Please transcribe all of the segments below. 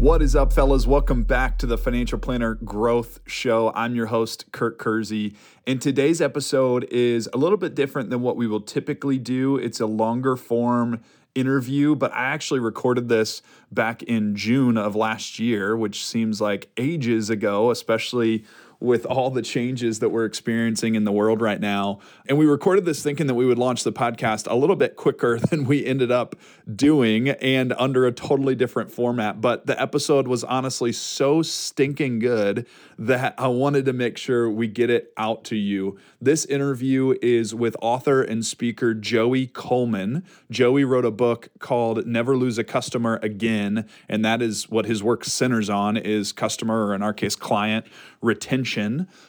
What is up, fellas? Welcome back to the Financial Planner Growth Show. I'm your host, Kurt Kersey. And today's episode is a little bit different than what we will typically do. It's a longer form interview, but I actually recorded this back in June of last year, which seems like ages ago, especially with all the changes that we're experiencing in the world right now. And we recorded this thinking that we would launch the podcast a little bit quicker than we ended up doing and under a totally different format. But the episode was honestly so stinking good that I wanted to make sure we get it out to you. This interview is with author and speaker Joey Coleman. Joey wrote a book called Never Lose a Customer Again, and that is what his work centers on is customer or in our case client retention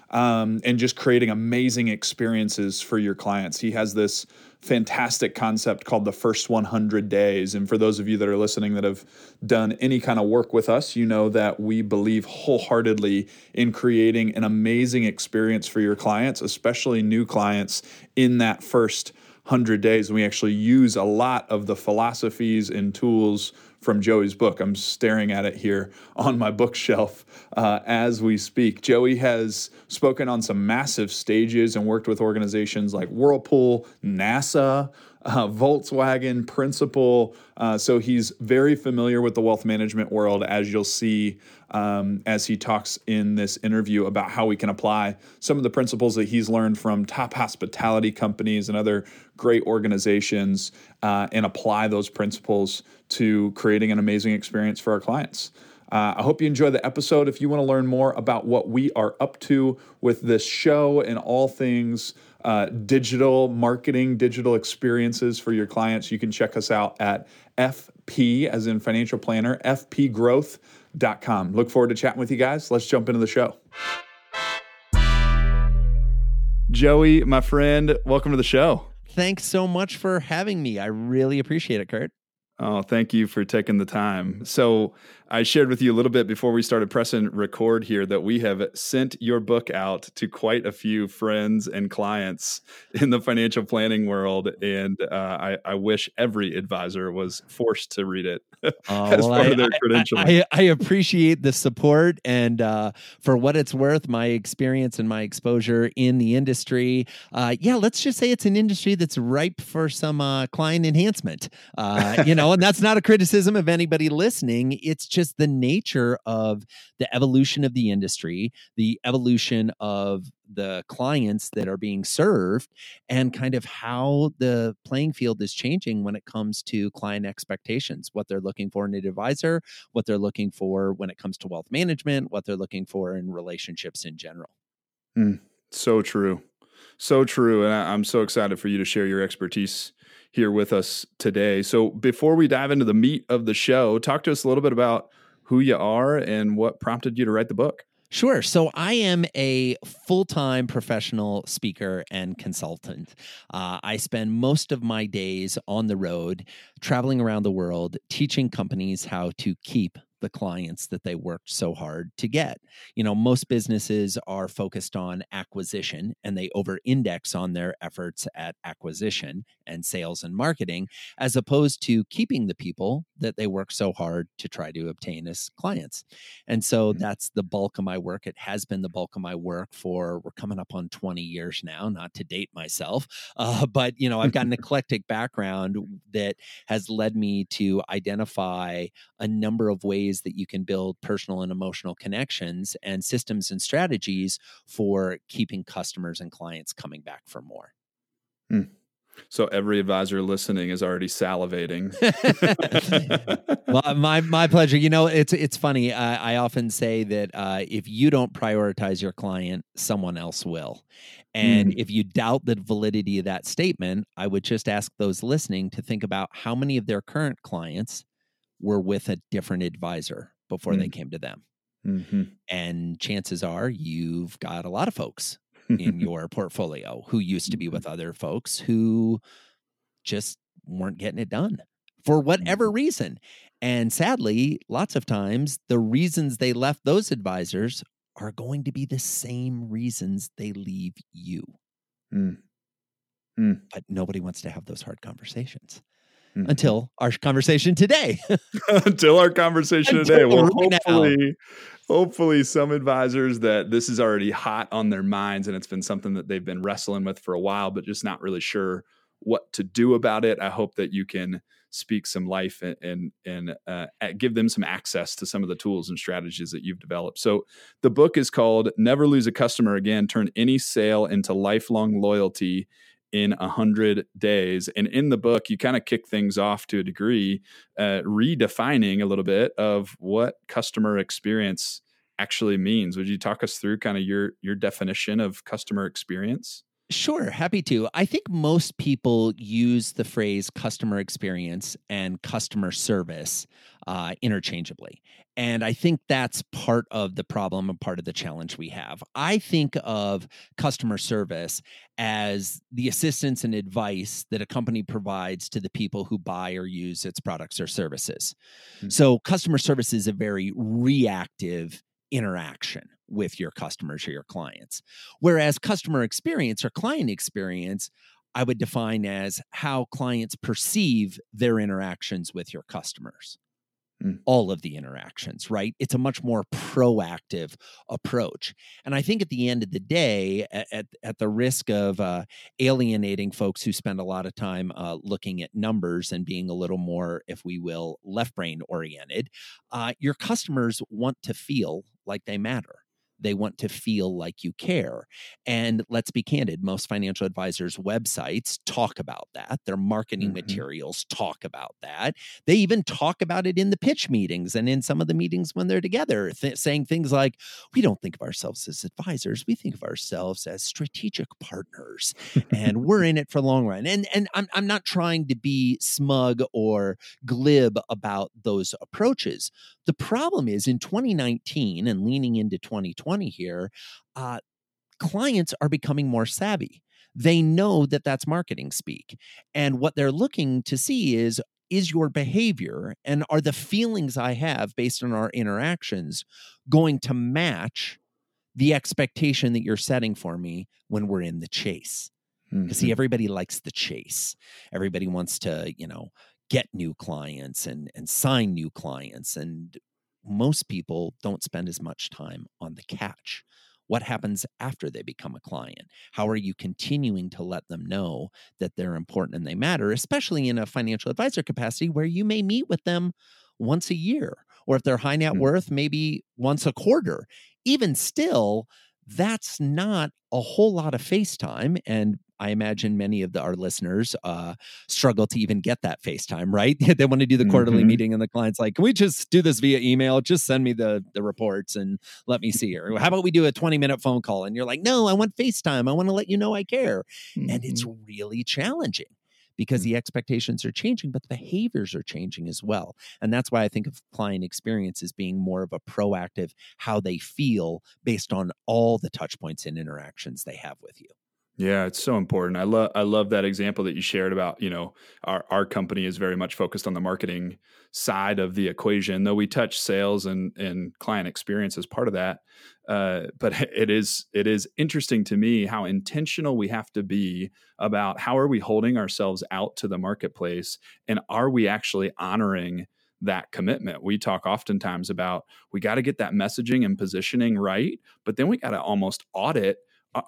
um, and just creating amazing experiences for your clients. He has this fantastic concept called the first 100 days. And for those of you that are listening that have done any kind of work with us, you know that we believe wholeheartedly in creating an amazing experience for your clients, especially new clients, in that first 100 days. And we actually use a lot of the philosophies and tools from Joey's book. I'm staring at it here on my bookshelf uh, as we speak. Joey has spoken on some massive stages and worked with organizations like Whirlpool, NASA, uh, Volkswagen, Principal. Uh, so he's very familiar with the wealth management world, as you'll see um, as he talks in this interview about how we can apply some of the principles that he's learned from top hospitality companies and other great organizations uh, and apply those principles to creating an amazing experience for our clients. Uh, I hope you enjoy the episode. If you want to learn more about what we are up to with this show and all things uh, digital marketing, digital experiences for your clients, you can check us out at FP, as in financial planner, fpgrowth.com. Look forward to chatting with you guys. Let's jump into the show. Joey, my friend, welcome to the show. Thanks so much for having me. I really appreciate it, Kurt. Oh, thank you for taking the time. So, I shared with you a little bit before we started pressing record here that we have sent your book out to quite a few friends and clients in the financial planning world, and uh, I, I, wish every advisor was forced to read it uh, as well, part I, of their credentialing. I, I, appreciate the support, and uh, for what it's worth, my experience and my exposure in the industry. Uh, yeah, let's just say it's an industry that's ripe for some uh, client enhancement. Uh, you know, and that's not a criticism of anybody listening. It's just the nature of the evolution of the industry, the evolution of the clients that are being served, and kind of how the playing field is changing when it comes to client expectations, what they're looking for in an advisor, what they're looking for when it comes to wealth management, what they're looking for in relationships in general. Mm, so true. So true. And I'm so excited for you to share your expertise here with us today. So before we dive into the meat of the show, talk to us a little bit about who you are and what prompted you to write the book. Sure. So I am a full time professional speaker and consultant. Uh, I spend most of my days on the road, traveling around the world, teaching companies how to keep the clients that they worked so hard to get. You know, most businesses are focused on acquisition and they over index on their efforts at acquisition and sales and marketing, as opposed to keeping the people that they work so hard to try to obtain as clients. And so mm-hmm. that's the bulk of my work. It has been the bulk of my work for, we're coming up on 20 years now, not to date myself, uh, but, you know, I've got an eclectic background that has led me to identify a number of ways ways that you can build personal and emotional connections and systems and strategies for keeping customers and clients coming back for more. Hmm. So every advisor listening is already salivating. well, my my pleasure. You know, it's it's funny. I, I often say that uh, if you don't prioritize your client, someone else will. And mm. if you doubt the validity of that statement, I would just ask those listening to think about how many of their current clients were with a different advisor before mm they came to them. Mm-hmm. And chances are you've got a lot of folks in your portfolio who used to be with mm-hmm. other folks who just weren't getting it done for whatever mm-hmm. reason. And sadly, lots of times the reasons they left those advisors are going to be the same reasons they leave you. Mm. Mm. But nobody wants to have those hard conversations. Mm-hmm. until our conversation today. until our conversation until today. Well, right hopefully, now. hopefully, some advisors that this is already hot on their minds and it's been something that they've been wrestling with for a while, but just not really sure what to do about it. I hope that you can speak some life and and, and uh, give them some access to some of the tools and strategies that you've developed. So the book is called "Never Lose a Customer Again: Turn Any Sale into Lifelong Loyalty." In a hundred days. And in the book, you kind of kick things off to a degree, uh, redefining a little bit of what customer experience actually means. Would you talk us through kind of your your definition of customer experience? Sure, happy to. I think most people use the phrase customer experience and customer service uh, interchangeably. And I think that's part of the problem and part of the challenge we have. I think of customer service as the assistance and advice that a company provides to the people who buy or use its products or services. Mm-hmm. So, customer service is a very reactive interaction with your customers or your clients. Whereas customer experience or client experience, I would define as how clients perceive their interactions with your customers. Mm. All of the interactions, right? It's a much more proactive approach. And I think at the end of the day, at, at the risk of uh, alienating folks who spend a lot of time uh, looking at numbers and being a little more, if we will, left brain oriented, uh, your customers want to feel like they matter. They want to feel like you care. And let's be candid, most financial advisors' websites talk about that. Their marketing mm-hmm. materials talk about that. They even talk about it in the pitch meetings and in some of the meetings when they're together, th- saying things like, We don't think of ourselves as advisors, we think of ourselves as strategic partners, and we're in it for the long run. And, and I'm, I'm not trying to be smug or glib about those approaches. The problem is in 2019 and leaning into 2020 here, uh, clients are becoming more savvy. They know that that's marketing speak. And what they're looking to see is is your behavior and are the feelings I have based on our interactions going to match the expectation that you're setting for me when we're in the chase? Because mm-hmm. see, everybody likes the chase. Everybody wants to, you know, get new clients and and sign new clients and most people don't spend as much time on the catch what happens after they become a client how are you continuing to let them know that they're important and they matter especially in a financial advisor capacity where you may meet with them once a year or if they're high net mm-hmm. worth maybe once a quarter even still that's not a whole lot of FaceTime. And I imagine many of the, our listeners uh, struggle to even get that FaceTime, right? they want to do the quarterly mm-hmm. meeting, and the client's like, "Can we just do this via email? Just send me the the reports and let me see her." How about we do a twenty minute phone call? And you're like, "No, I want FaceTime. I want to let you know I care," mm-hmm. and it's mm-hmm. really challenging because the expectations are changing, but the behaviors are changing as well. And that's why I think of client experience as being more of a proactive, how they feel based on all the touch points and interactions they have with you. Yeah, it's so important. I love I love that example that you shared about, you know, our our company is very much focused on the marketing side of the equation, though we touch sales and and client experience as part of that. Uh, but it is it is interesting to me how intentional we have to be about how are we holding ourselves out to the marketplace and are we actually honoring that commitment. We talk oftentimes about we got to get that messaging and positioning right, but then we got to almost audit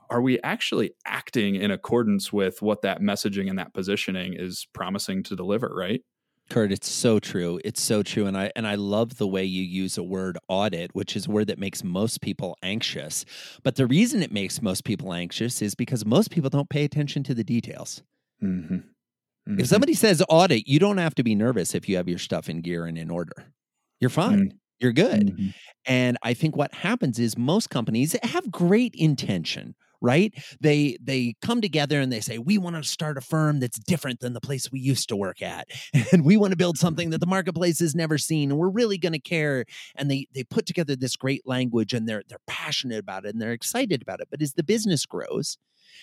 are we actually acting in accordance with what that messaging and that positioning is promising to deliver right Kurt, it's so true. It's so true, and I and I love the way you use a word audit, which is a word that makes most people anxious. But the reason it makes most people anxious is because most people don't pay attention to the details. Mm-hmm. Mm-hmm. If somebody says audit, you don't have to be nervous if you have your stuff in gear and in order. You're fine. Mm-hmm. You're good. Mm-hmm. And I think what happens is most companies have great intention, right? They they come together and they say, "We want to start a firm that's different than the place we used to work at, and we want to build something that the marketplace has never seen, and we're really going to care." And they they put together this great language, and they're they're passionate about it, and they're excited about it. But as the business grows,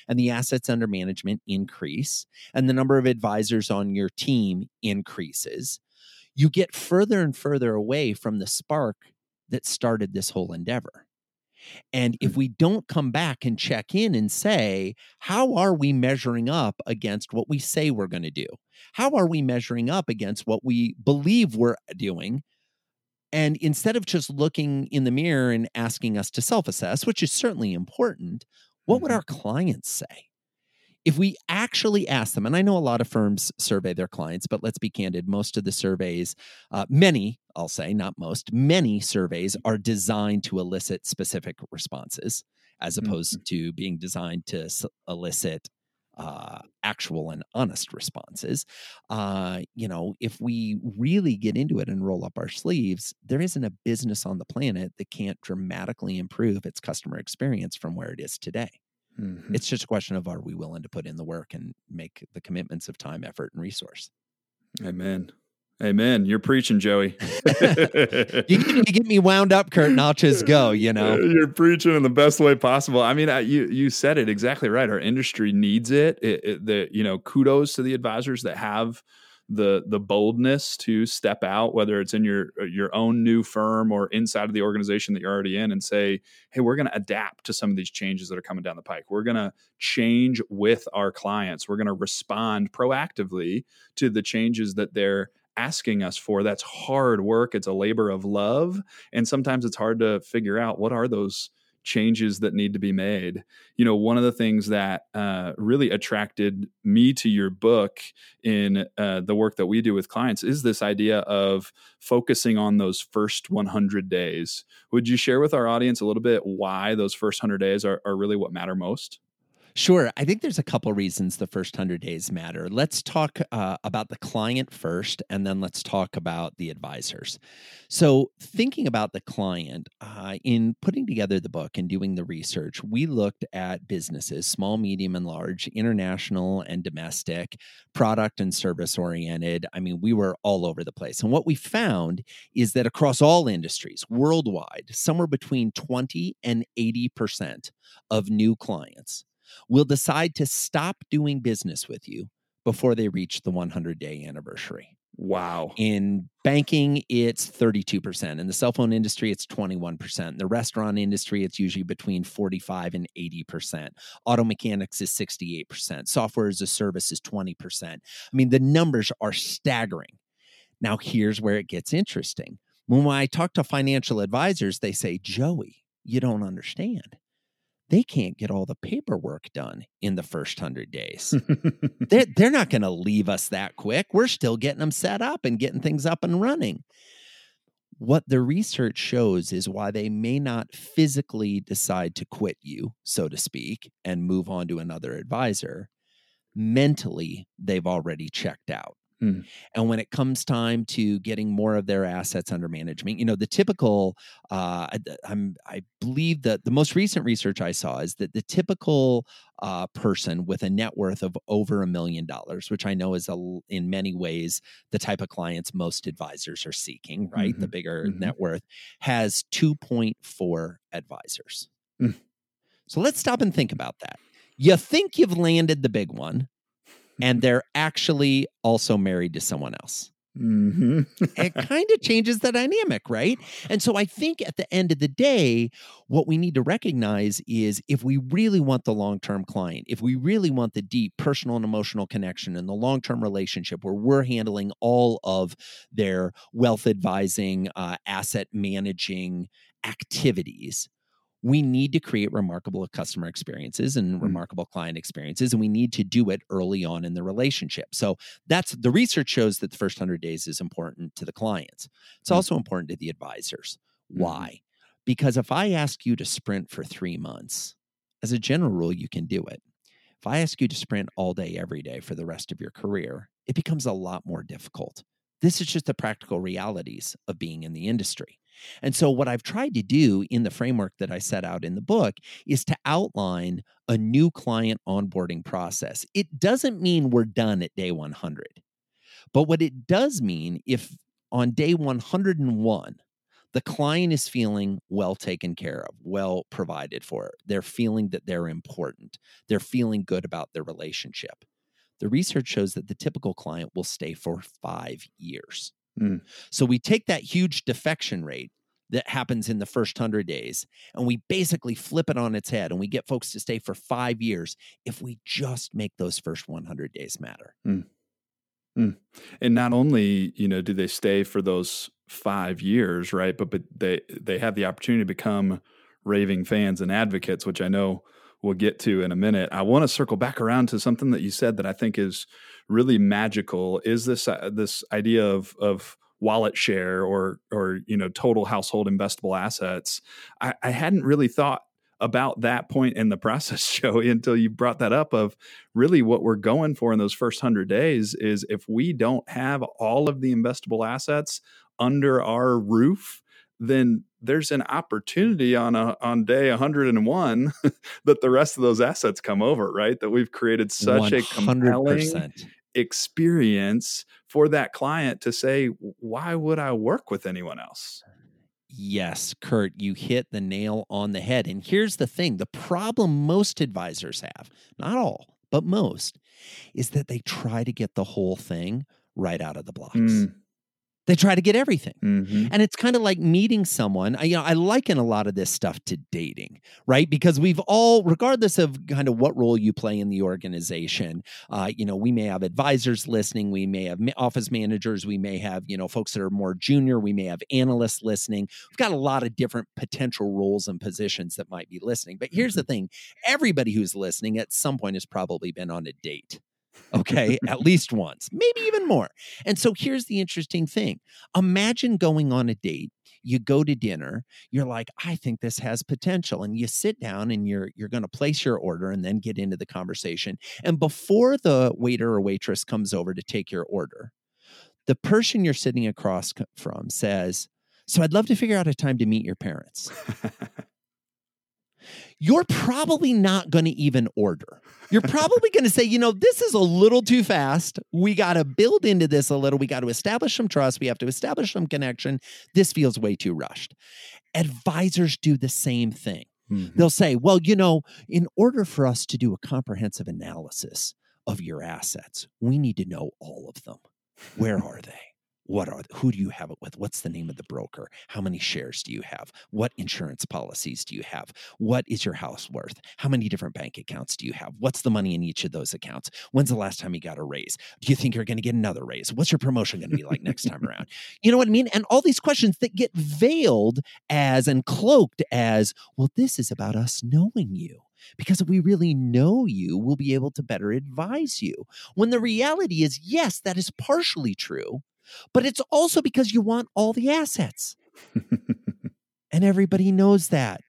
and the assets under management increase, and the number of advisors on your team increases, you get further and further away from the spark that started this whole endeavor. And if we don't come back and check in and say, how are we measuring up against what we say we're going to do? How are we measuring up against what we believe we're doing? And instead of just looking in the mirror and asking us to self assess, which is certainly important, what would Mhm. our clients say? If we actually ask them, and I know a lot of firms survey their clients, but let's be candid, most of the surveys, uh, many, I'll say, not most, many surveys are designed to elicit specific responses as opposed to being designed to elicit uh, actual and honest responses. Uh, you know, if we really get into it and roll up our sleeves, there isn't a business on the planet that can't dramatically improve its customer experience from where it is today. Mhm. It's just a question of are we willing to put in the work and make the commitments of time, effort, and resource. Amen. Amen. You're preaching, Joey. You get, you get me wound up, Kurt, and I'll just go. You know, You're preaching in the best way possible. I mean, I, you you said it exactly right. Our industry needs it. it, it the you know, kudos to the advisors that have the the boldness to step out, whether it's in your uh, your own new firm or inside of the organization that you're already in, and say, "Hey, we're going to adapt to some of these changes that are coming down the pike. We're going to change with our clients. We're going to respond proactively to the changes that they're." asking us for that's hard work it's a labor of love and sometimes it's hard to figure out what are those changes that need to be made. You know one of the things that uh, really attracted me to your book in uh, the work that we do with clients is this idea of focusing on those first 100 days. Would you share with our audience a little bit why those first 100 days are, are really what matter most Sure. I think there's a couple reasons the first 100 days matter. Let's talk uh, about the client first, and then let's talk about the advisors. So, thinking about the client, uh, in putting together the book and doing the research, we looked at businesses, small, medium, and large, international and domestic, product and service oriented. I mean, we were all over the place. And what we found is that across all industries worldwide, somewhere between 20 and 80% of new clients will decide to stop doing business with you before they reach the 100 day anniversary. wow In banking, it's 32%. In the cell phone industry, it's 21%. In the restaurant industry, it's usually between 45 and 80%. Auto mechanics is 68%. Software as a service is 20%. I mean, the numbers are staggering. Now, here's where it gets interesting. When I talk to financial advisors, they say, Joey, you don't understand they can't get all the paperwork done in the first 100 days. they're, they're not going to leave us that quick. We're still getting them set up and getting things up and running. What the research shows is why they may not physically decide to quit you, so to speak, and move on to another advisor. Mentally, they've already checked out. Hmm. And when it comes time to getting more of their assets under management, you know, the typical, uh, I, I'm, I believe that the most recent research I saw is that the typical uh, person with a net worth of over a million dollars, which I know is a, in many ways the type of clients most advisors are seeking, right? The Mhm. bigger Mhm. net worth has 2.4 advisors. Mm. So let's stop and think about that. You think you've landed the big one, and they're actually also married to someone else. Mhm. It kind of changes the dynamic, right? And so I think at the end of the day, what we need to recognize is if we really want the long term client, if we really want the deep personal and emotional connection and the long term relationship where we're handling all of their wealth advising, uh, asset managing activities, we need to create remarkable customer experiences and Mm. remarkable client experiences and we need to do it early on in the relationship. So that's the research shows that the first 100 days is important to the clients. It's Mm. also important to the advisors. Mhm. why? Because if i ask you to sprint for 3 months as a general rule you can do it. If i ask you to sprint all day every day for the rest of your career it becomes a lot more difficult. This is just the practical realities of being in the industry and so, what I've tried to do in the framework that I set out in the book is to outline a new client onboarding process. It doesn't mean we're done at day 100, but what it does mean if on day 101, the client is feeling well taken care of, well provided for, they're feeling that they're important, they're feeling good about their relationship. The research shows that the typical client will stay for five years. Mm. So we take that huge defection rate, that happens in the first 100 days and we basically flip it on its head and we get folks to stay for 5 years if we just make those first 100 days matter. Mm. Mm. And not only, you know, do they stay for those 5 years, right? But but they they have the opportunity to become raving fans and advocates, which I know we'll get to in a minute. I want to circle back around to something that you said that I think is really magical is this uh, this idea of of wallet share or or you know total household investable assets. I, I hadn't really thought about that point in the process, Joey, until you brought that up. Of really what we're going for in those first hundred days is if we don't have all of the investable assets under our roof, then there's an opportunity on a on day 101 that the rest of those assets come over, right? That we've created such 100%. a compelling experience for that client to say, why would I work with anyone else? Yes, Kurt, you hit the nail on the head. And here's the thing the problem most advisors have, not all, but most, is that they try to get the whole thing right out of the blocks. Mm. They try to get everything. Mm-hmm. And it's kind of like meeting someone. I, you know, I liken a lot of this stuff to dating, right? Because we've all, regardless of kind of what role you play in the organization, uh, you know, we may have advisors listening, we may have office managers, we may have, you know, folks that are more junior, we may have analysts listening. We've got a lot of different potential roles and positions that might be listening. But here's the mm-hmm. thing everybody who's listening at some point has probably been on a date okay, at least once, maybe even more. And so here's the interesting thing imagine going on a date. You go to dinner, you're like, I think this has potential. And you sit down and you're you're going to place your order and then get into the conversation. And before the waiter or waitress comes over to take your order, the person you're sitting across from says, So I'd love to figure out a time to meet your parents. you're probably not going to even order. You're probably going to say, you know, this is a little too fast. We got to build into this a little. We got to establish some trust. We have to establish some connection. This feels way too rushed. Advisors do the same thing. Mm-hmm. They'll say, well, you know, in order for us to do a comprehensive analysis of your assets, we need to know all of them. Where are they? What are who do you have it with? What's the name of the broker? How many shares do you have? What insurance policies do you have? What is your house worth? How many different bank accounts do you have? What's the money in each of those accounts? When's the last time you got a raise? Do you think you're going to get another raise? What's your promotion going to be like next time around? You know what i mean? And all these questions that get veiled as and cloaked as well this is about us knowing you because if we really know you, we'll be able to better advise you. When the reality is, yes, that is partially true, but it's also because you want all the assets. and everybody knows that.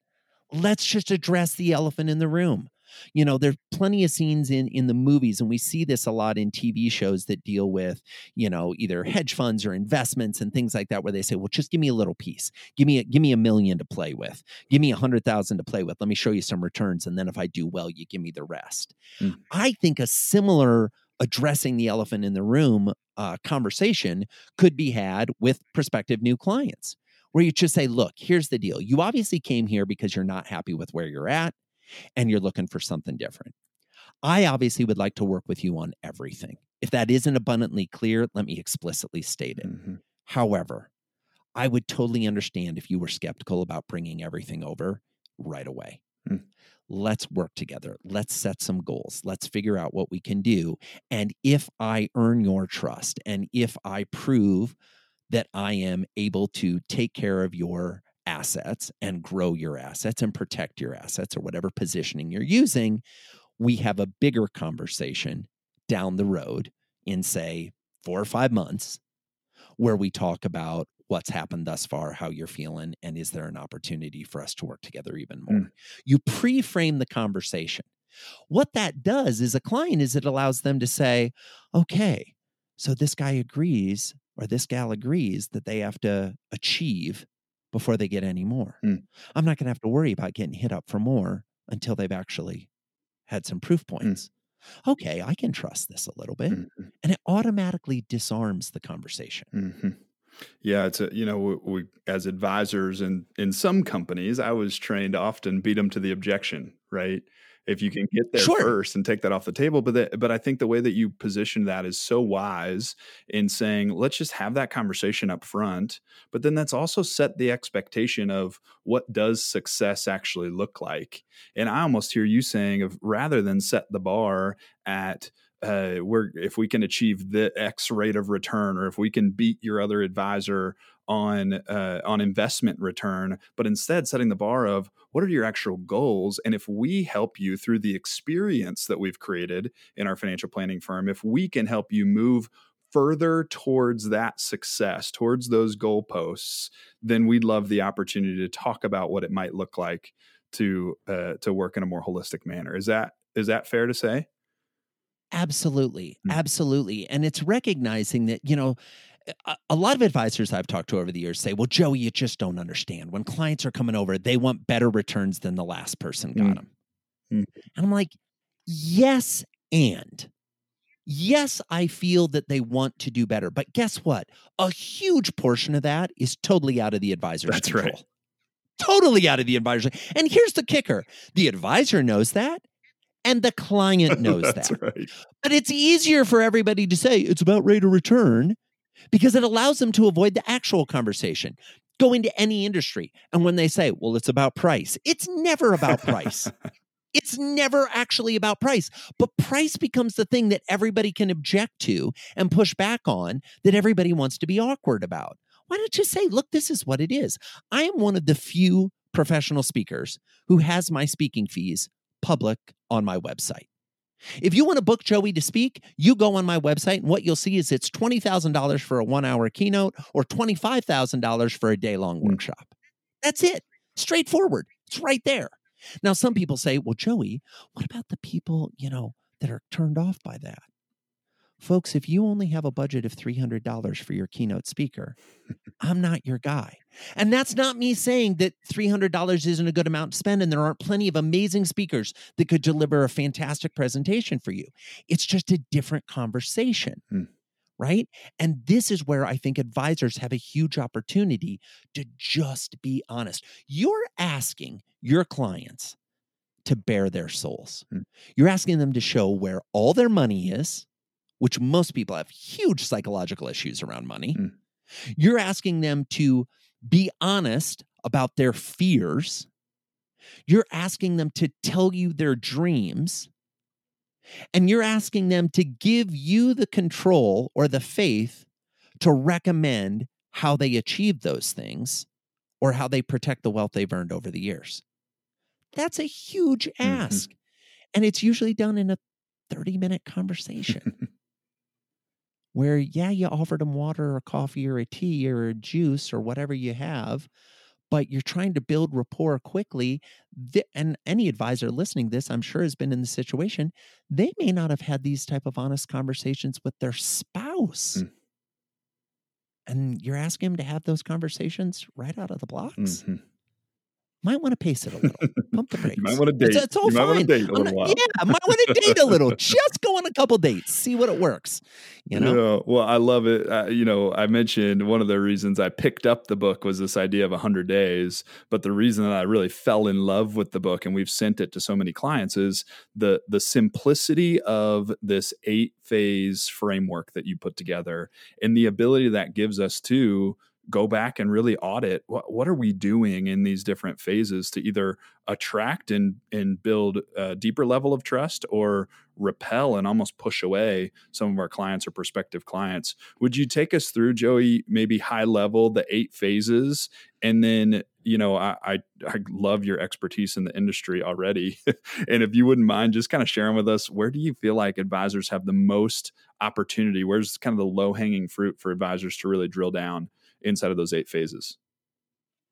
Let's just address the elephant in the room. You know, there's plenty of scenes in in the movies, and we see this a lot in TV shows that deal with, you know, either hedge funds or investments and things like that, where they say, "Well, just give me a little piece. Give me a, give me a million to play with. Give me a hundred thousand to play with. Let me show you some returns, and then if I do well, you give me the rest." Mm. I think a similar addressing the elephant in the room uh, conversation could be had with prospective new clients where you just say, look, here's the deal. You obviously came here because you're not happy with where you're at and you're looking for something different. I obviously would like to work with you on everything. If that isn't abundantly clear, let me explicitly state it. Mm-hmm. However, I would totally understand if you were skeptical about bringing everything over right away. Mm let's work together. Let's set some goals. Let's figure out what we can do. And if I earn your trust and if I prove that I am able to take care of your assets and grow your assets and protect your assets or whatever positioning you're using, we have a bigger conversation down the road in, say, four or five months where we talk about what's happened thus far, how you're feeling, and is there an opportunity for us to work together even more? Mm. You pre frame the conversation. What that does is a client is it allows them to say, okay, so this guy agrees or this gal agrees that they have to achieve before they get any more. Mm. I'm not going to have to worry about getting hit up for more until they've actually had some proof mm. points. Mm. Okay, I can trust this a little bit. Mm-hmm. And it automatically disarms the conversation. Mm-hmm. Yeah, it's a you know we, we, as advisors and in some companies, I was trained often beat them to the objection, right? if you can get there Sure. first and take that off the table. But but I think the way that you position that is so wise in saying let's just have that conversation up front. But then that's also set the expectation of what does success actually look like. And I almost hear you saying of rather than set the bar at uh, we're if we can achieve the X rate of return, or if we can beat your other advisor on uh, on investment return, but instead setting the bar of what are your actual goals, and if we help you through the experience that we've created in our financial planning firm, if we can help you move further towards that success, towards those goalposts, then we'd love the opportunity to talk about what it might look like to uh, to work in a more holistic manner. Is that is that fair to say? Absolutely. Mm. Absolutely. And it's recognizing that, you know, a, lot of advisors I've talked to over the years say, well, Joey, you just don't understand. When clients are coming over, they want better returns than the last person got Mm. them. Mm. And I'm like, yes, and. Yes, I feel that they want to do better. But guess what? A huge portion of that is totally out of the advisor's That's control. right. Totally out of the advisor. And here's the kicker the advisor knows that, and the client knows that. right. But it's easier for everybody to say it's about rate of return because it allows them to avoid the actual conversation. Go into any industry. And when they say, well, it's about price, it's never about price. It's never actually about price. But price becomes the thing that everybody can object to and push back on that everybody wants to be awkward about. Why don't you say, look, this is what it is? I am one of the few professional speakers who has my speaking fees public on my website. If you want to book Joey to speak, you go on my website, and what you'll see is it's $20,000 for a one hour keynote or $25,000 for a day long Mm. workshop. That's it. Straightforward. It's right there. Now, some people say, well, Joey, what about the people, you know, that are turned off by that? Folks, if you only have a budget of $300 for your keynote speaker, I'm not your guy. And that's not me saying that $300 isn't a good amount to spend and there aren't plenty of amazing speakers that could deliver a fantastic presentation for you. It's just a different conversation. Hmm. Right. And this is where I think advisors have a huge opportunity to just be honest. You're asking your clients to bare their souls. Hmm. You're asking them to show where all their money is, which most people have huge psychological issues around money. Hmm. You're asking them to be honest about their fears. You're asking them to tell you their dreams. And you're asking them to give you the control or the faith to recommend how they achieve those things or how they protect the wealth they've earned over the years. That's a huge Mhm. ask. And it's usually done in a 30 minute conversation where, yeah, you offered them water or coffee or a tea or a juice or whatever you have, but you're trying to build rapport quickly. And any advisor listening to this, I'm sure, has been in the situation. They may not have had these type of honest conversations with their spouse. Mm. And you're asking them to have those conversations right out of the blocks. Mhm. Might want to pace it a little. Pump the brakes. You might want to date. it's all you might want to fine. date a I'm little not- while. yeah, I might want to date a little. Just go on a couple dates, see what it works. You know, No, well, I love it. Uh, you know, I mentioned one of the reasons I picked up the book was this idea of 100 days. But the reason that I really fell in love with the book, and we've sent it to so many clients, is the the simplicity of this eight phase framework that you put together, and the ability that gives us to go back and really audit what what are we doing in these different phases to either attract and and build a deeper level of trust or repel and almost push away some of our clients or prospective clients. Would you take us through, Joey, maybe high level, the eight phases? And then, you know, I, I, I love your expertise in the industry already. and if you wouldn't mind just kind of sharing with us, where do you feel like advisors have the most opportunity? Where's kind of the low hanging fruit for advisors to really drill down inside of those eight phases?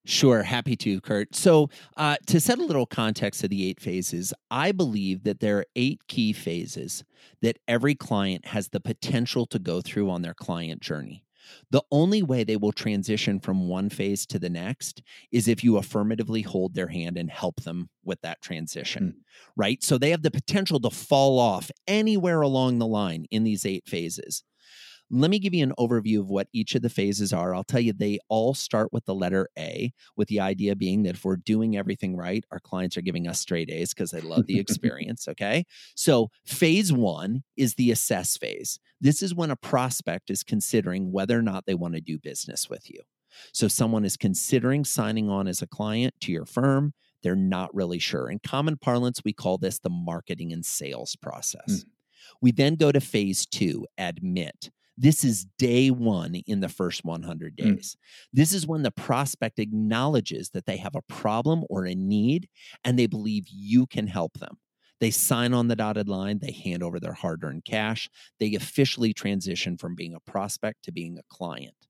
Sure, happy to, Kurt. So, uh, to set a little context of the eight phases, I believe that there are eight key phases that every client has the potential to go through on their client journey. The only way they will transition from one phase to the next is if you affirmatively hold their hand and help them with that transition, right? So they have the potential to fall off anywhere along the line in these eight phases. Let me give you an overview of what each of the phases are. I'll tell you they all start with the letter A, with the idea being that if we're doing everything right, our clients are giving us straight A's because they love the experience. okay. So, phase one is the assess phase. This is when a prospect is considering whether or not they want to do business with you. So, someone is considering signing on as a client to your firm. They're not really sure. In common parlance, we call this the marketing and sales process. Mm. We then go to phase two, admit. This is day one in the first 100 hmm. days. Mm. This is when the prospect acknowledges that they have a problem or a need and they believe you can help them. They sign on the dotted line, they hand over their hard earned cash, they officially transition from being a prospect to being a client.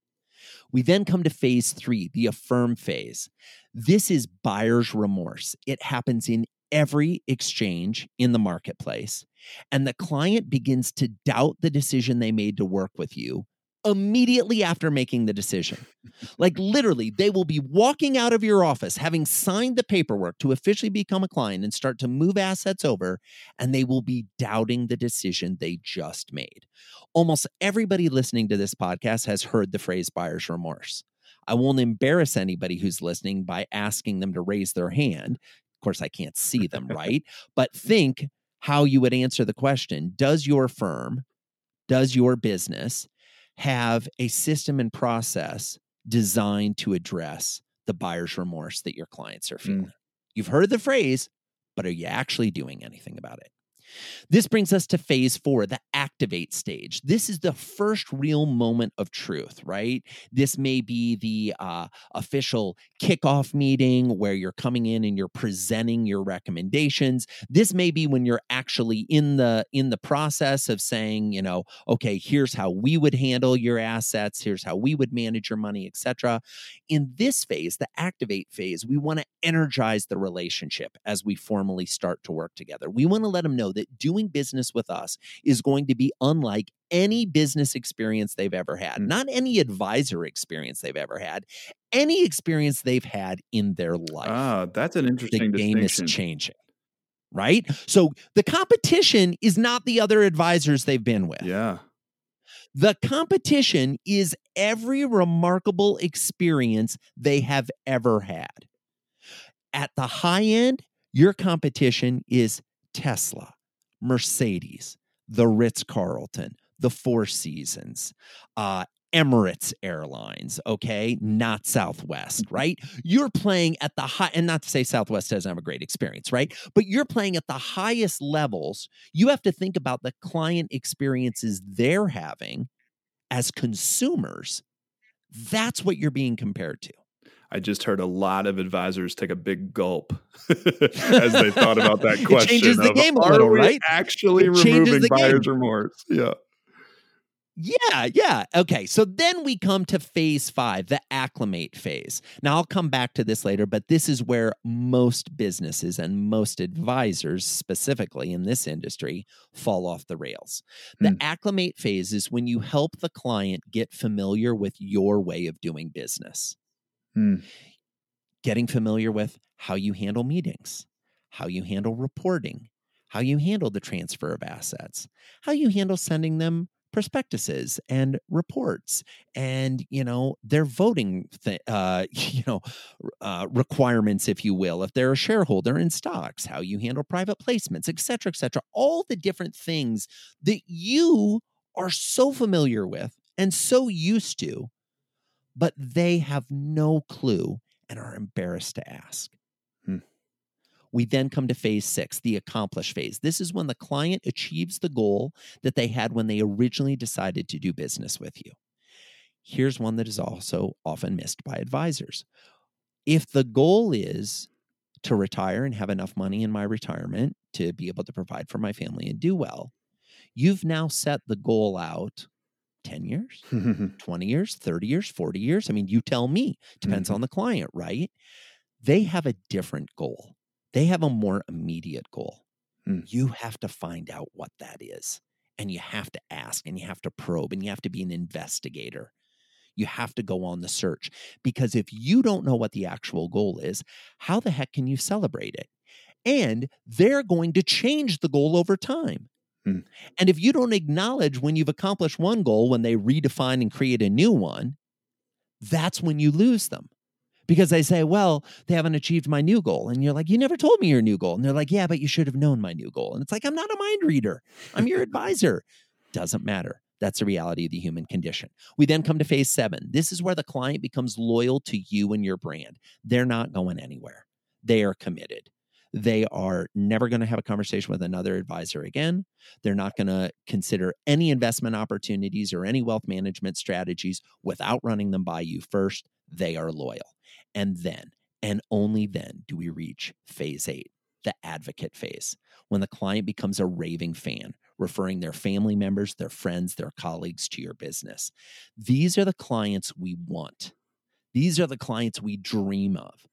We then come to phase three, the affirm phase. This is buyer's remorse. It happens in every exchange in the marketplace, and the client begins to doubt the decision they made to work with you immediately after making the decision. like literally, they will be walking out of your office having signed the paperwork to officially become a client and start to move assets over, and they will be doubting the decision they just made. Almost everybody listening to this podcast has heard the phrase buyer's remorse. I won't embarrass anybody who's listening by asking them to raise their hand of course, I can't see them, right? but think how you would answer the question Does your firm, does your business have a system and process designed to address the buyer's remorse that your clients are feeling? Mm. You've heard the phrase, but are you actually doing anything about it? This brings us to phase four, the activate stage. This is the first real moment of truth, right? This may be the uh, official kickoff meeting where you're coming in and you're presenting your recommendations. This may be when you're actually in the in the process of saying, you know, okay, here's how we would handle your assets, here's how we would manage your money, etc. In this phase, the activate phase, we want to energize the relationship as we formally start to work together. We want to let them know that doing business with us is going to be unlike any business experience they've ever had, mm. not any advisor experience they've ever had, any experience they've had in their life. Ah, that's an interesting the game is changing. Right? So the competition is not the other advisors they've been with. Yeah. The competition is every remarkable experience they have ever had. At the high end, your competition is Tesla, Mercedes, the Ritz Carlton, the Four Seasons, uh, Emirates Airlines, okay, not Southwest, mm-hmm. right? You're playing at the high, and not to say Southwest doesn't have a great experience, right? But you're playing at the highest levels. You have to think about the client experiences they're having as consumers. That's what you're being compared to. I just heard a lot of advisors take a big gulp as they thought about that question. it changes the of, game a little, right? Actually, it removing buyer's game. remorse. Yeah. Yeah, yeah. Okay. So then we come to phase five, the acclimate phase. Now, I'll come back to this later, but this is where most businesses and most advisors, specifically in this industry, fall off the rails. The mm. acclimate phase is when you help the client get familiar with your way of doing business. Mm. Getting familiar with how you handle meetings, how you handle reporting, how you handle the transfer of assets, how you handle sending them prospectuses and reports and you know their voting th- uh, you know uh, requirements if you will if they're a shareholder in stocks how you handle private placements etc cetera et cetera all the different things that you are so familiar with and so used to but they have no clue and are embarrassed to ask. Hmm. We then come to phase six, the accomplish phase. This is when the client achieves the goal that they had when they originally decided to do business with you. Here's one that is also often missed by advisors. If the goal is to retire and have enough money in my retirement to be able to provide for my family and do well, you've now set the goal out 10 years, 20 years, 30 years, 40 years. I mean, you tell me, depends mm-hmm. on the client, right? They have a different goal. They have a more immediate goal. Mm. You have to find out what that is. And you have to ask and you have to probe and you have to be an investigator. You have to go on the search because if you don't know what the actual goal is, how the heck can you celebrate it? And they're going to change the goal over time. Hmm. And if you don't acknowledge when you've accomplished one goal, when they redefine and create a new one, that's when you lose them. Because they say, well, they haven't achieved my new goal. And you're like, you never told me your new goal. And they're like, yeah, but you should have known my new goal. And it's like, I'm not a mind reader, I'm your advisor. Doesn't matter. That's the reality of the human condition. We then come to phase seven. This is where the client becomes loyal to you and your brand. They're not going anywhere, they are committed. They are never going to have a conversation with another advisor again. They're not going to consider any investment opportunities or any wealth management strategies without running them by you first. They are loyal. And then, and only then, do we reach phase eight, the advocate phase, when the client becomes a raving fan, referring their family members, their friends, their colleagues to your business. These are the clients we want. These are the clients we dream of.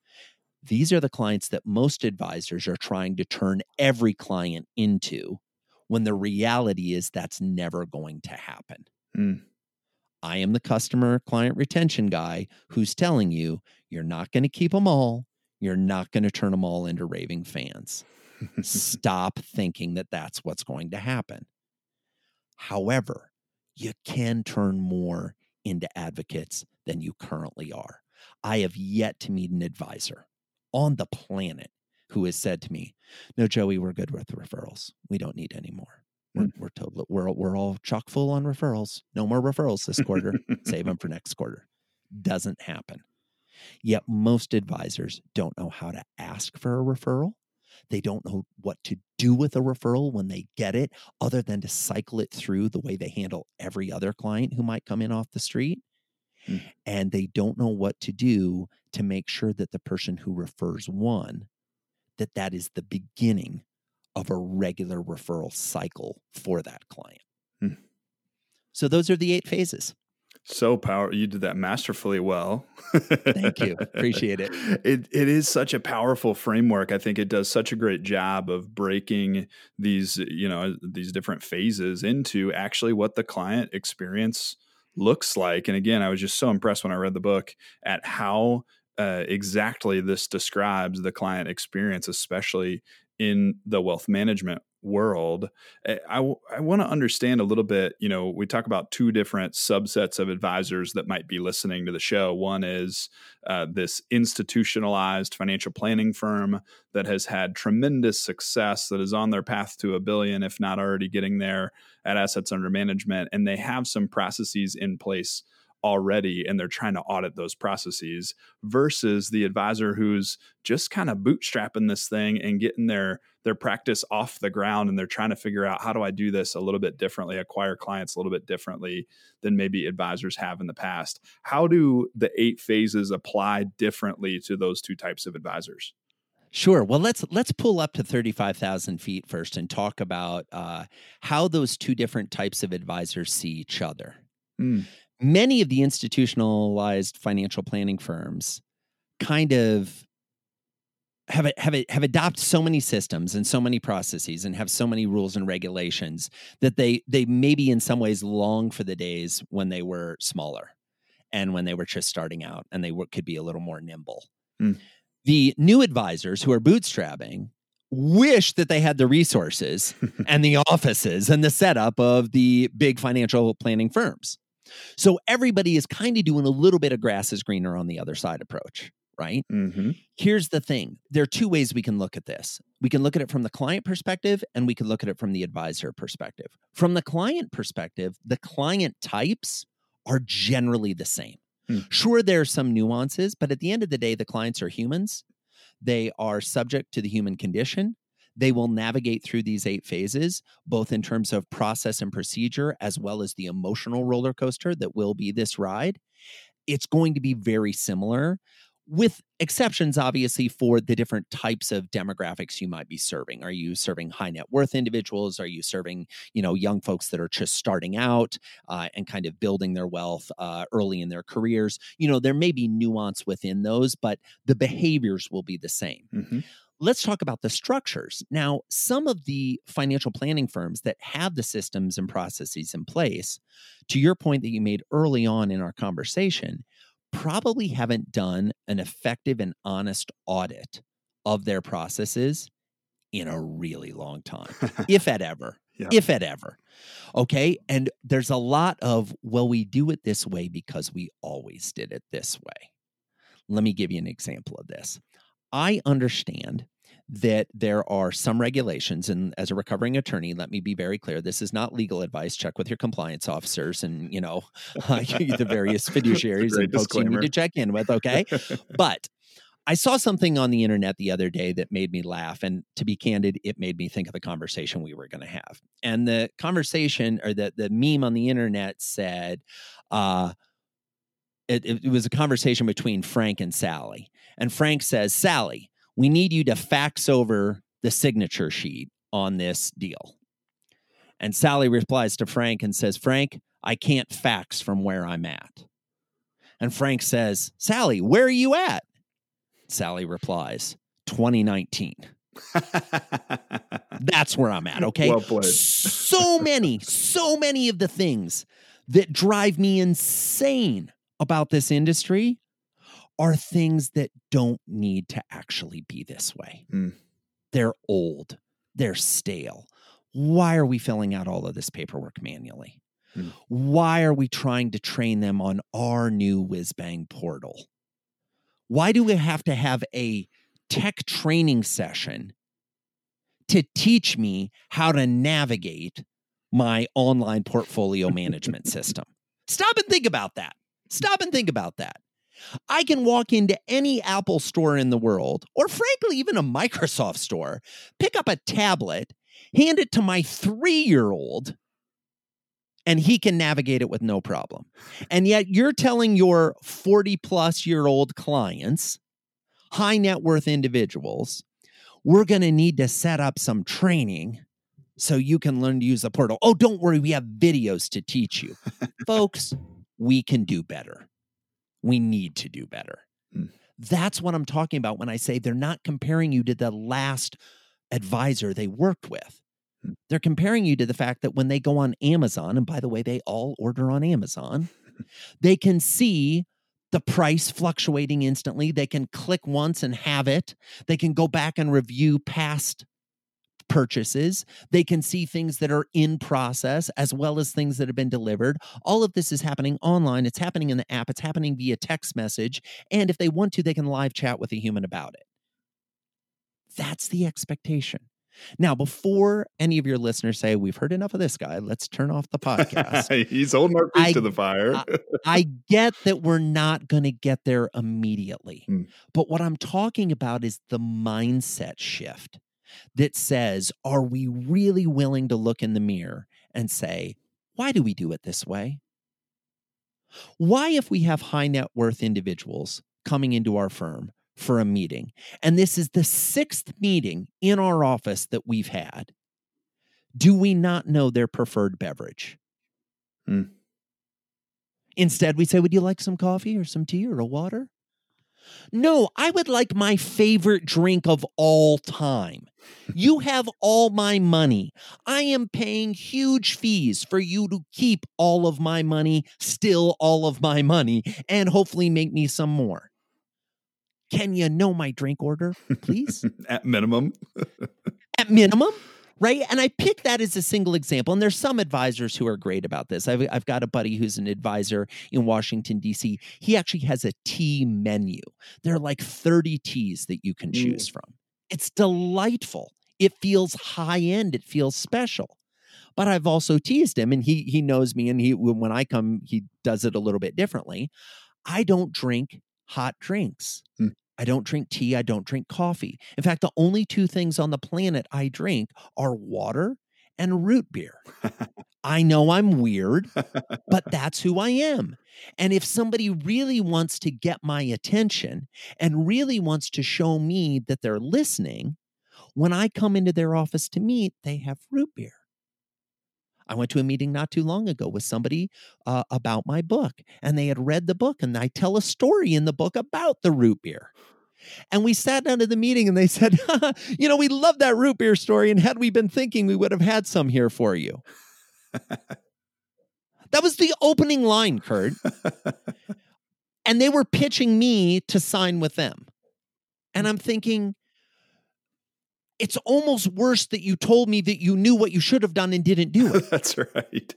These are the clients that most advisors are trying to turn every client into when the reality is that's never going to happen. Mm. I am the customer client retention guy who's telling you you're not going to keep them all. You're not going to turn them all into raving fans. Stop thinking that that's what's going to happen. However, you can turn more into advocates than you currently are. I have yet to meet an advisor on the planet who has said to me, "No, Joey, we're good with referrals. We don't need any more. We're mm. we're totally we're we're all chock full on referrals. No more referrals this quarter. Save them for next quarter." Doesn't happen. Yet most advisors don't know how to ask for a referral. They don't know what to do with a referral when they get it, other than to cycle it through the way they handle every other client who might come in off the street. Mm. And they don't know what to do to make sure that the person who refers one, that that is the beginning of a regular referral cycle for that client. Mm. So those are the eight phases. So power you did that masterfully well. Thank you. Appreciate it. It it is such a powerful framework. I think it does such a great job of breaking these, you know, these different phases into actually what the client experience looks like. And again, I was just so impressed when I read the book at how uh, exactly this describes the client experience, especially in the wealth management world. Eh, I, I want to understand a little bit. You know, we talk about two different subsets of advisors that might be listening to the show. One is uh, this institutionalized financial planning firm that has had tremendous success, that is on their path to a billion, if not already getting there at assets under management. And they have some processes in place already and they're trying to audit those processes versus the advisor who's just kind of bootstrapping this thing and getting their their practice off the ground and they're trying to figure out how do I do this a little bit differently acquire clients a little bit differently than maybe advisors have in the past how do the eight phases apply differently to those two types of advisors Sure. Well, let's let's pull up to thirty five thousand feet first and talk about uh, how those two different types of advisors see each other. Mm many of the institutionalized financial planning firms kind of have have have adopted so many systems and so many processes and have so many rules and regulations that they they maybe in some ways long for the days when they were smaller and when they were just starting out and they were, could be a little more nimble. Mm. The new advisors who are bootstrapping wish that they had the resources and the offices and the setup of the big financial planning firms. So everybody is kind of doing a little bit of grass is greener on the other side approach, right? Mm-hmm. Here's the thing there are two ways we can look at this. We can look at it from the client perspective and we can look at it from the advisor perspective. From the client perspective, the client types are generally the same. Hmm. Sure, there are some nuances, but at the end of the day, the clients are humans. They are subject to the human condition. They will navigate through these eight phases, both in terms of process and procedure, as well as the emotional roller coaster that will be this ride. It's going to be very similar with exceptions obviously for the different types of demographics you might be serving. Are you serving high net worth individuals? Are you serving you know young folks that are just starting out uh, and kind of building their wealth uh, early in their careers? You know there may be nuance within those but the behaviors will be the same. Mm-hmm let's talk about the structures. Now, some of the financial planning firms that have the systems and processes in place, to your point that you made early on in our conversation, probably haven't done an effective and honest audit of their processes in a really long time, if at ever. Yeah. if at ever. Okay. And there's a lot of, well, we do it this way because we always did it this way. Let me give you an example of this. I understand that there are some regulations, and as a recovering attorney, let me be very clear: this is not legal advice. Check with your compliance officers, and you know the various fiduciaries and folks you need to check in with. Okay, but I saw something on the internet the other day that made me laugh. And to be candid, it made me think of the conversation we were going to have. And the conversation or the, the meme on the internet said, uh, it, it, was a conversation between Frank and Sally. And Frank says, Sally, we need you to fax over the signature sheet on this deal. And Sally replies to Frank and says, Frank, I can't fax from where I'm at. And Frank says, Sally, where are you at? Sally replies, 2019. That's where I'm at. Okay. Well so many, so many of the things that drive me insane about this industry are things that don't need to actually be this way. Mm. They're old, they're stale. Why are we filling out all of this paperwork manually? Mm. Why are we trying to train them on our new Whizbang portal? Why do we have to have a tech training session to teach me how to navigate my online portfolio management system? Stop and think about that. Stop and think about that. I can walk into any Apple store in the world, or frankly, even a Microsoft store, pick up a tablet, hand it to my three year old, and he can navigate it with no problem. And yet you're telling your 40 plus year old clients, high net worth individuals, we're going to need to set up some training so you can learn to use the portal. Oh, don't worry, we have videos to teach you. Folks, we can do better. We need to do better. Hmm. That's what I'm talking about when I say they're not comparing you to the last advisor they worked with. Hmm. They're comparing you to the fact that when they go on Amazon, and by the way, they all order on Amazon, they can see the price fluctuating instantly. They can click once and have it. They can go back and review past purchases. They can see things that are in process as well as things that have been delivered. All of this is happening online. It's happening in the app. It's happening via text message. And if they want to, they can live chat with a human about it. That's the expectation. Now, before any of your listeners say, We've heard enough of this guy, let's turn off the podcast. He's holding our feet I- to the fire. I get that we're not going to get there immediately. Hmm. But what I'm talking about is the mindset shift that says, are we really willing to look in the mirror and say, why do we do it this way? Why, if we have high net worth individuals coming into our firm for a meeting, and this is the sixth meeting in our office that we've had, do we not know their preferred beverage? Hmm. Instead, we say, Would you like some coffee or some tea or a water? No, I would like my favorite drink of all time. You have all my money. I am paying huge fees for you to keep all of my money, still all of my money, and hopefully make me some more. Can you know my drink order, please? At minimum. at minimum right? And i pick that as a single example and there's some advisors who are great about this. I've, I've got a buddy who's an advisor in washington d.c he actually has a tea menu. There are like 30 teas that you can Mm. choose from. It's delightful. It feels high end it feels special. But i've also teased him and he he knows me and he when i come he does it a little bit differently. I don't drink hot drinks. Hmm. I don't drink tea. I don't drink coffee. In fact, the only two things on the planet I drink are water and root beer. I know I'm weird, but that's who I am. And if somebody really wants to get my attention and really wants to show me that they're listening, when I come into their office to meet, they have root beer. I went to a meeting not too long ago with somebody uh, about my book, and they had read the book, and I tell a story in the book about the root beer. And we sat down to the meeting and they said, You know, we love that root beer story. And had we been thinking, we would have had some here for you. that was the opening line, Kurt. and they were pitching me to sign with them. And I'm thinking, it's almost worse that you told me that you knew what you should have done and didn't do it. That's right.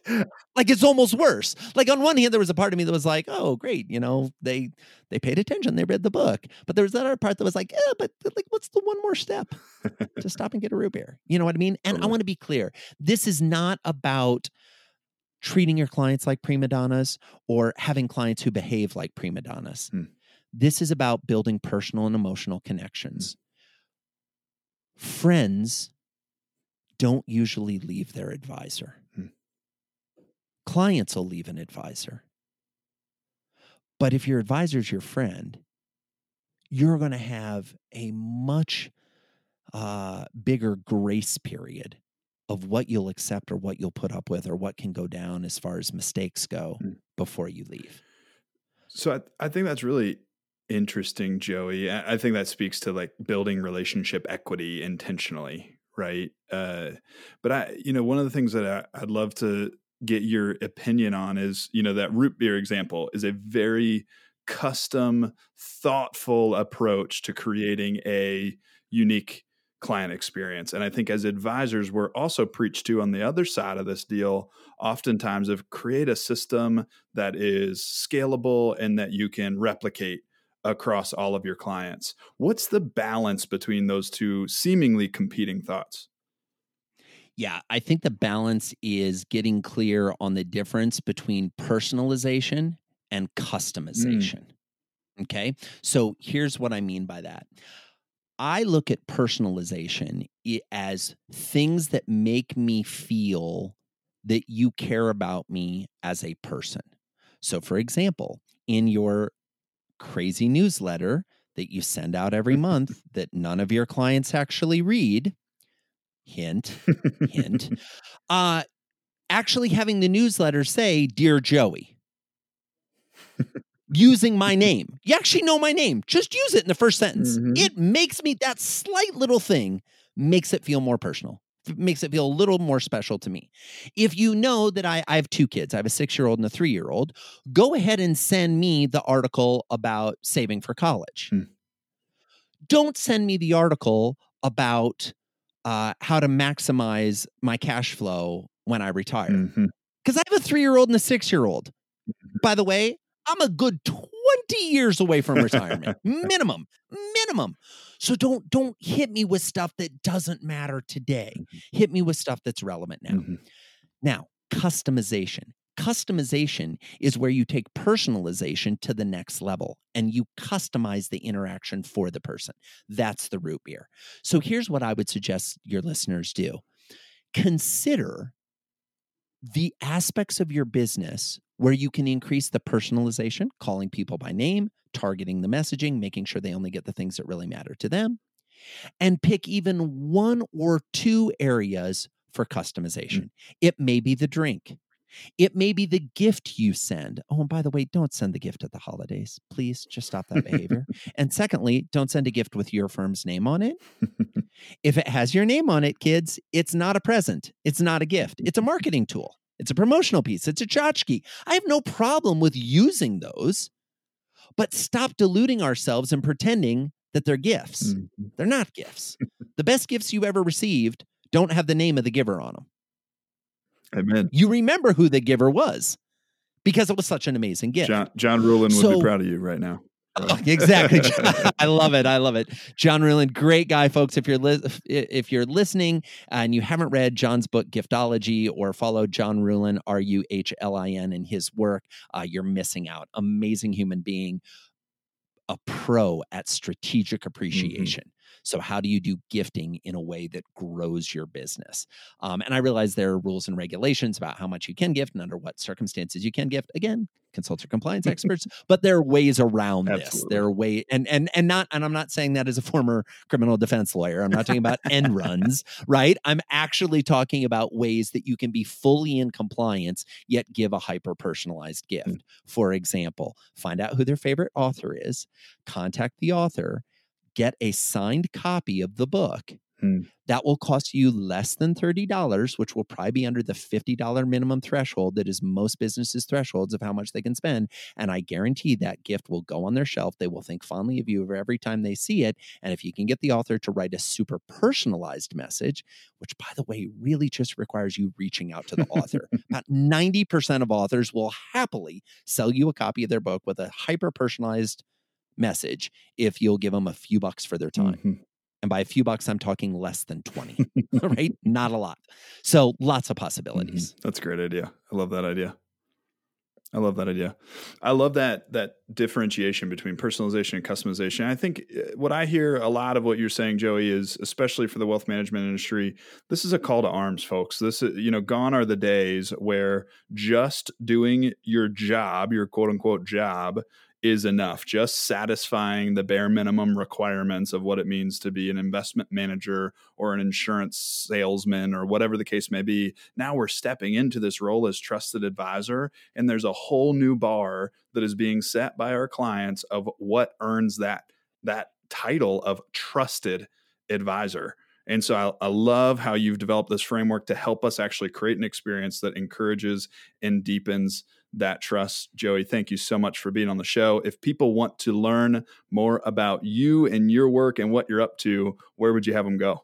like it's almost worse. Like on one hand, there was a part of me that was like, "Oh, great, you know, they they paid attention, they read the book." But there was that other part that was like, "Yeah, but like, what's the one more step to stop and get a root beer?" You know what I mean? And totally. I want to be clear: this is not about treating your clients like prima donnas or having clients who behave like prima donnas. Hmm. This is about building personal and emotional connections. Hmm friends don't usually leave their advisor. Hmm. Clients will leave an advisor. But if your advisor is your friend, you're going to have a much uh, bigger grace period of what you'll accept or what you'll put up with or what can go down as far as mistakes go hmm. before you leave. So I, I think that's really interesting, Joey. I think that speaks to like building relationship equity intentionally, right? Uh, but I, you know, one of the things that I, I'd love to get your opinion on is, you know, that root beer example is a very custom, thoughtful approach to creating a unique client experience. And I think as advisors, we're also preached to on the other side of this deal, oftentimes of create a system that is scalable and that you can replicate across all of your clients. What's the balance between those two seemingly competing thoughts? Yeah, I think the balance is getting clear on the difference between personalization and mm. customization. Mm. Okay. So here's what I mean by that. I look at personalization as things that make me feel that you care about me as a person. So, for example, in your crazy newsletter that you send out every month that none of your clients actually read. Hint, hint. Uh, actually having the newsletter say, Dear Joey, using my name. You actually know my name. Just use it in the first sentence. Mm-hmm. It makes me, that slight little thing makes it feel more personal makes it feel a little more special to me. If you know that I, I have two kids, I have a six year old and a three year old, go ahead and send me the article about saving for college. Hmm. Don't send me the article about uh, how to maximize my cash flow when I retire. Because mm-hmm. I have a three year old and a six year old. Mm-hmm. By the way, I'm a good 20 years away from retirement, minimum, minimum. So don't don't hit me with stuff that doesn't matter today. Mm-hmm. Hit me with stuff that's relevant now. Mm-hmm. Now, customization. Customization is where you take personalization to the next level and you customize the interaction for the person. That's the root beer. So here's what I would suggest your listeners do. Consider the aspects of your business where you can increase the personalization, calling people by name, targeting the messaging, making sure they only get the things that really matter to them, and pick even one or two areas for mm. customization. Mm. It may be the drink. It may be the gift you send. Oh, and by the way, don't send the gift at the holidays. Please just stop that behavior. and secondly, don't send a gift with your firm's name on it. if it has your name on it, kids, it's not a present. It's not a gift. It's a marketing tool. It's a promotional piece. It's a tchotchke. I have no problem with using those, but stop deluding ourselves and pretending that they're gifts. Mm-hmm. They're not gifts. the best gifts you ever received don't have the name of the giver on them. Amen. You remember who the giver was because it was such an amazing gift. John, John would so, be proud of you right now. Exactly. I love it. I love it. John Ruhlin, great guy, folks. If you're li- if you're listening and you haven't read John's book Giftology or followed John Ruhlin, R U H L I N, in his work, uh, you're missing out. Amazing human being, a pro at strategic mm-hmm. appreciation. Mm-hmm. So, how do you do gifting in a way that grows your business? Um, and I realize there are rules and regulations about how much you can gift and under what circumstances you can gift. Again, consult your compliance experts, but there are ways around this. There are way and and and not and I'm not saying that as a former criminal defense lawyer. I'm not talking about end runs, right? I'm actually talking about ways that you can be fully in compliance yet give a hyper personalized gift. Mm. For example, find out who their favorite author is, contact the author get a signed copy of the book Hmm. That will cost you less than $30, which will probably be under the $50 minimum threshold that is most businesses' thresholds of how much they can spend. And I guarantee that gift will go on their shelf. They will think fondly of you every time they see it. And if you can get the author to write a super personalized message, which by the way, really just requires you reaching out to the author, about 90% of authors will happily sell you a copy of their book with a hyper personalized message if you'll give them a few bucks for their time. Mm-hmm. And by a few bucks, I'm talking less than 20, right? Not a lot. So lots of possibilities. Mm-hmm. That's a great idea. I love that idea. I love that idea. I love that that differentiation between personalization and customization. I think eh, what I hear a lot of what you're saying, Joey, is especially for the wealth management industry, this is a call to arms, folks. This is, you know, gone are the days where just doing your job, your quote unquote job, is enough. Just satisfying the bare minimum requirements of what it means to be an investment manager or an insurance salesman or whatever the case may be. Now we're stepping into this role as trusted advisor, and there's a whole new bar that is being set by our clients of what earns that that title of trusted advisor. And so I, I, love how you've developed this framework to help us actually create an experience that encourages and deepens that trust. Joey, thank you so much for being on the show. If people want to learn more about you and your work and what you're up to, where would you have them go?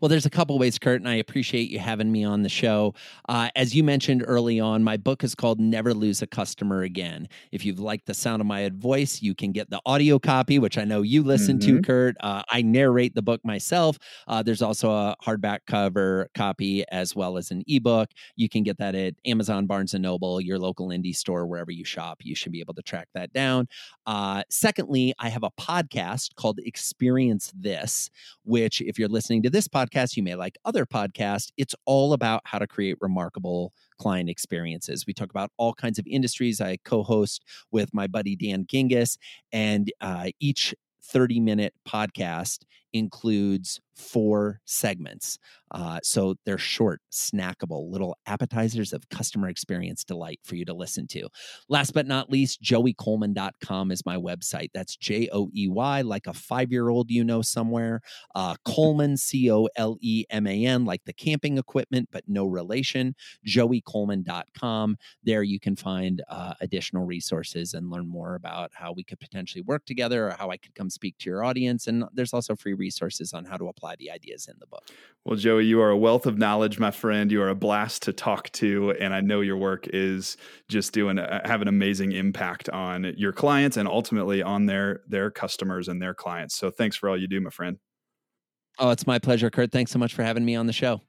Well, there's a couple ways, Kurt, and I appreciate you having me on the show. Uh, as you mentioned early on, my book is called Never Lose a Customer Again. If you've liked the sound of my voice, you can get the audio copy, which I know you listen mm-hmm. to, Kurt. Uh, I narrate the book myself. Uh, there's also a hardback cover copy as well as an ebook. You can get that at Amazon, Barnes and Noble, your local indie store, wherever you shop. You should be able to track that down. Uh, secondly, I have a podcast called Experience This, which, if you're listening to this podcast, you may like other podcasts. It's all about how to create remarkable client experiences. We talk about all kinds of industries. I co host with my buddy Dan Gingiss, and uh, each 30 minute podcast includes four segments. Uh, so they're short, snackable, little appetizers of customer experience delight for you to listen to. Last but not least, joeycoleman.com is my website. That's J O E Y, like a five year old you know somewhere. Uh, Coleman, C O L E M A N, like the camping equipment, but no relation. joeycoleman.com. There you can find uh, additional resources and learn more about how we could potentially work together or how I could come speak to your audience. And there's also free resources on how to apply the ideas in the book. Well, Joey, you are a wealth of knowledge, my friend. You are a blast to talk to, and I know your work is just doing uh, have an amazing impact on your clients and ultimately on their their customers and their clients. So, thanks for all you do, my friend. Oh, it's my pleasure, Kurt. Thanks so much for having me on the show.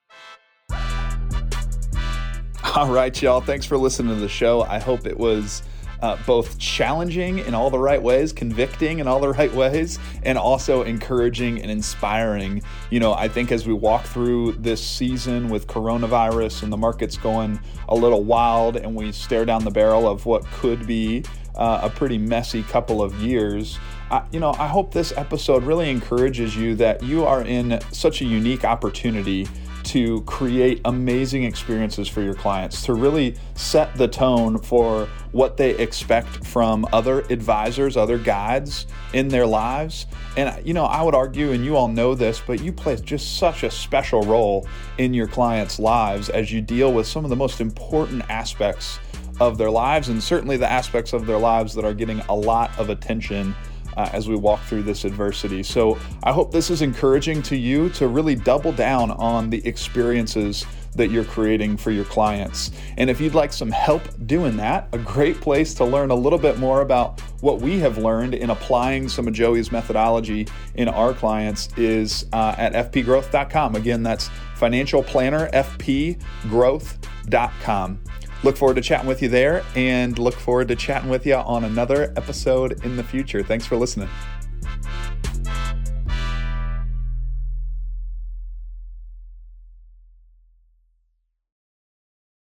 All right, y'all. Thanks for listening to the show. I hope it was uh, both challenging in all the right ways, convicting in all the right ways, and also encouraging and inspiring. You know, I think as we walk through this season with coronavirus and the market's going a little wild and we stare down the barrel of what could be uh, a pretty messy couple of years. I, you know, I hope this episode really encourages you that you are in such a unique opportunity to create amazing experiences for your clients, to really set the tone for what they expect from other advisors, other guides in their lives. And, you know, I would argue, and you all know this, but you play just such a special role in your clients' lives as you deal with some of the most important aspects of their lives, and certainly the aspects of their lives that are getting a lot of attention uh, as we walk through this adversity. So I hope this is encouraging to you to really double down on the experiences that you're creating for your clients. And if you'd like some help doing that, a great place to learn a little bit more about what we have learned in applying some of Joey's methodology in our clients is uh, at fpgrowth.com. Again, that's financial planner, fpgrowth.com. Look forward to chatting with you there and look forward to chatting with you on another episode in the future. Thanks for listening.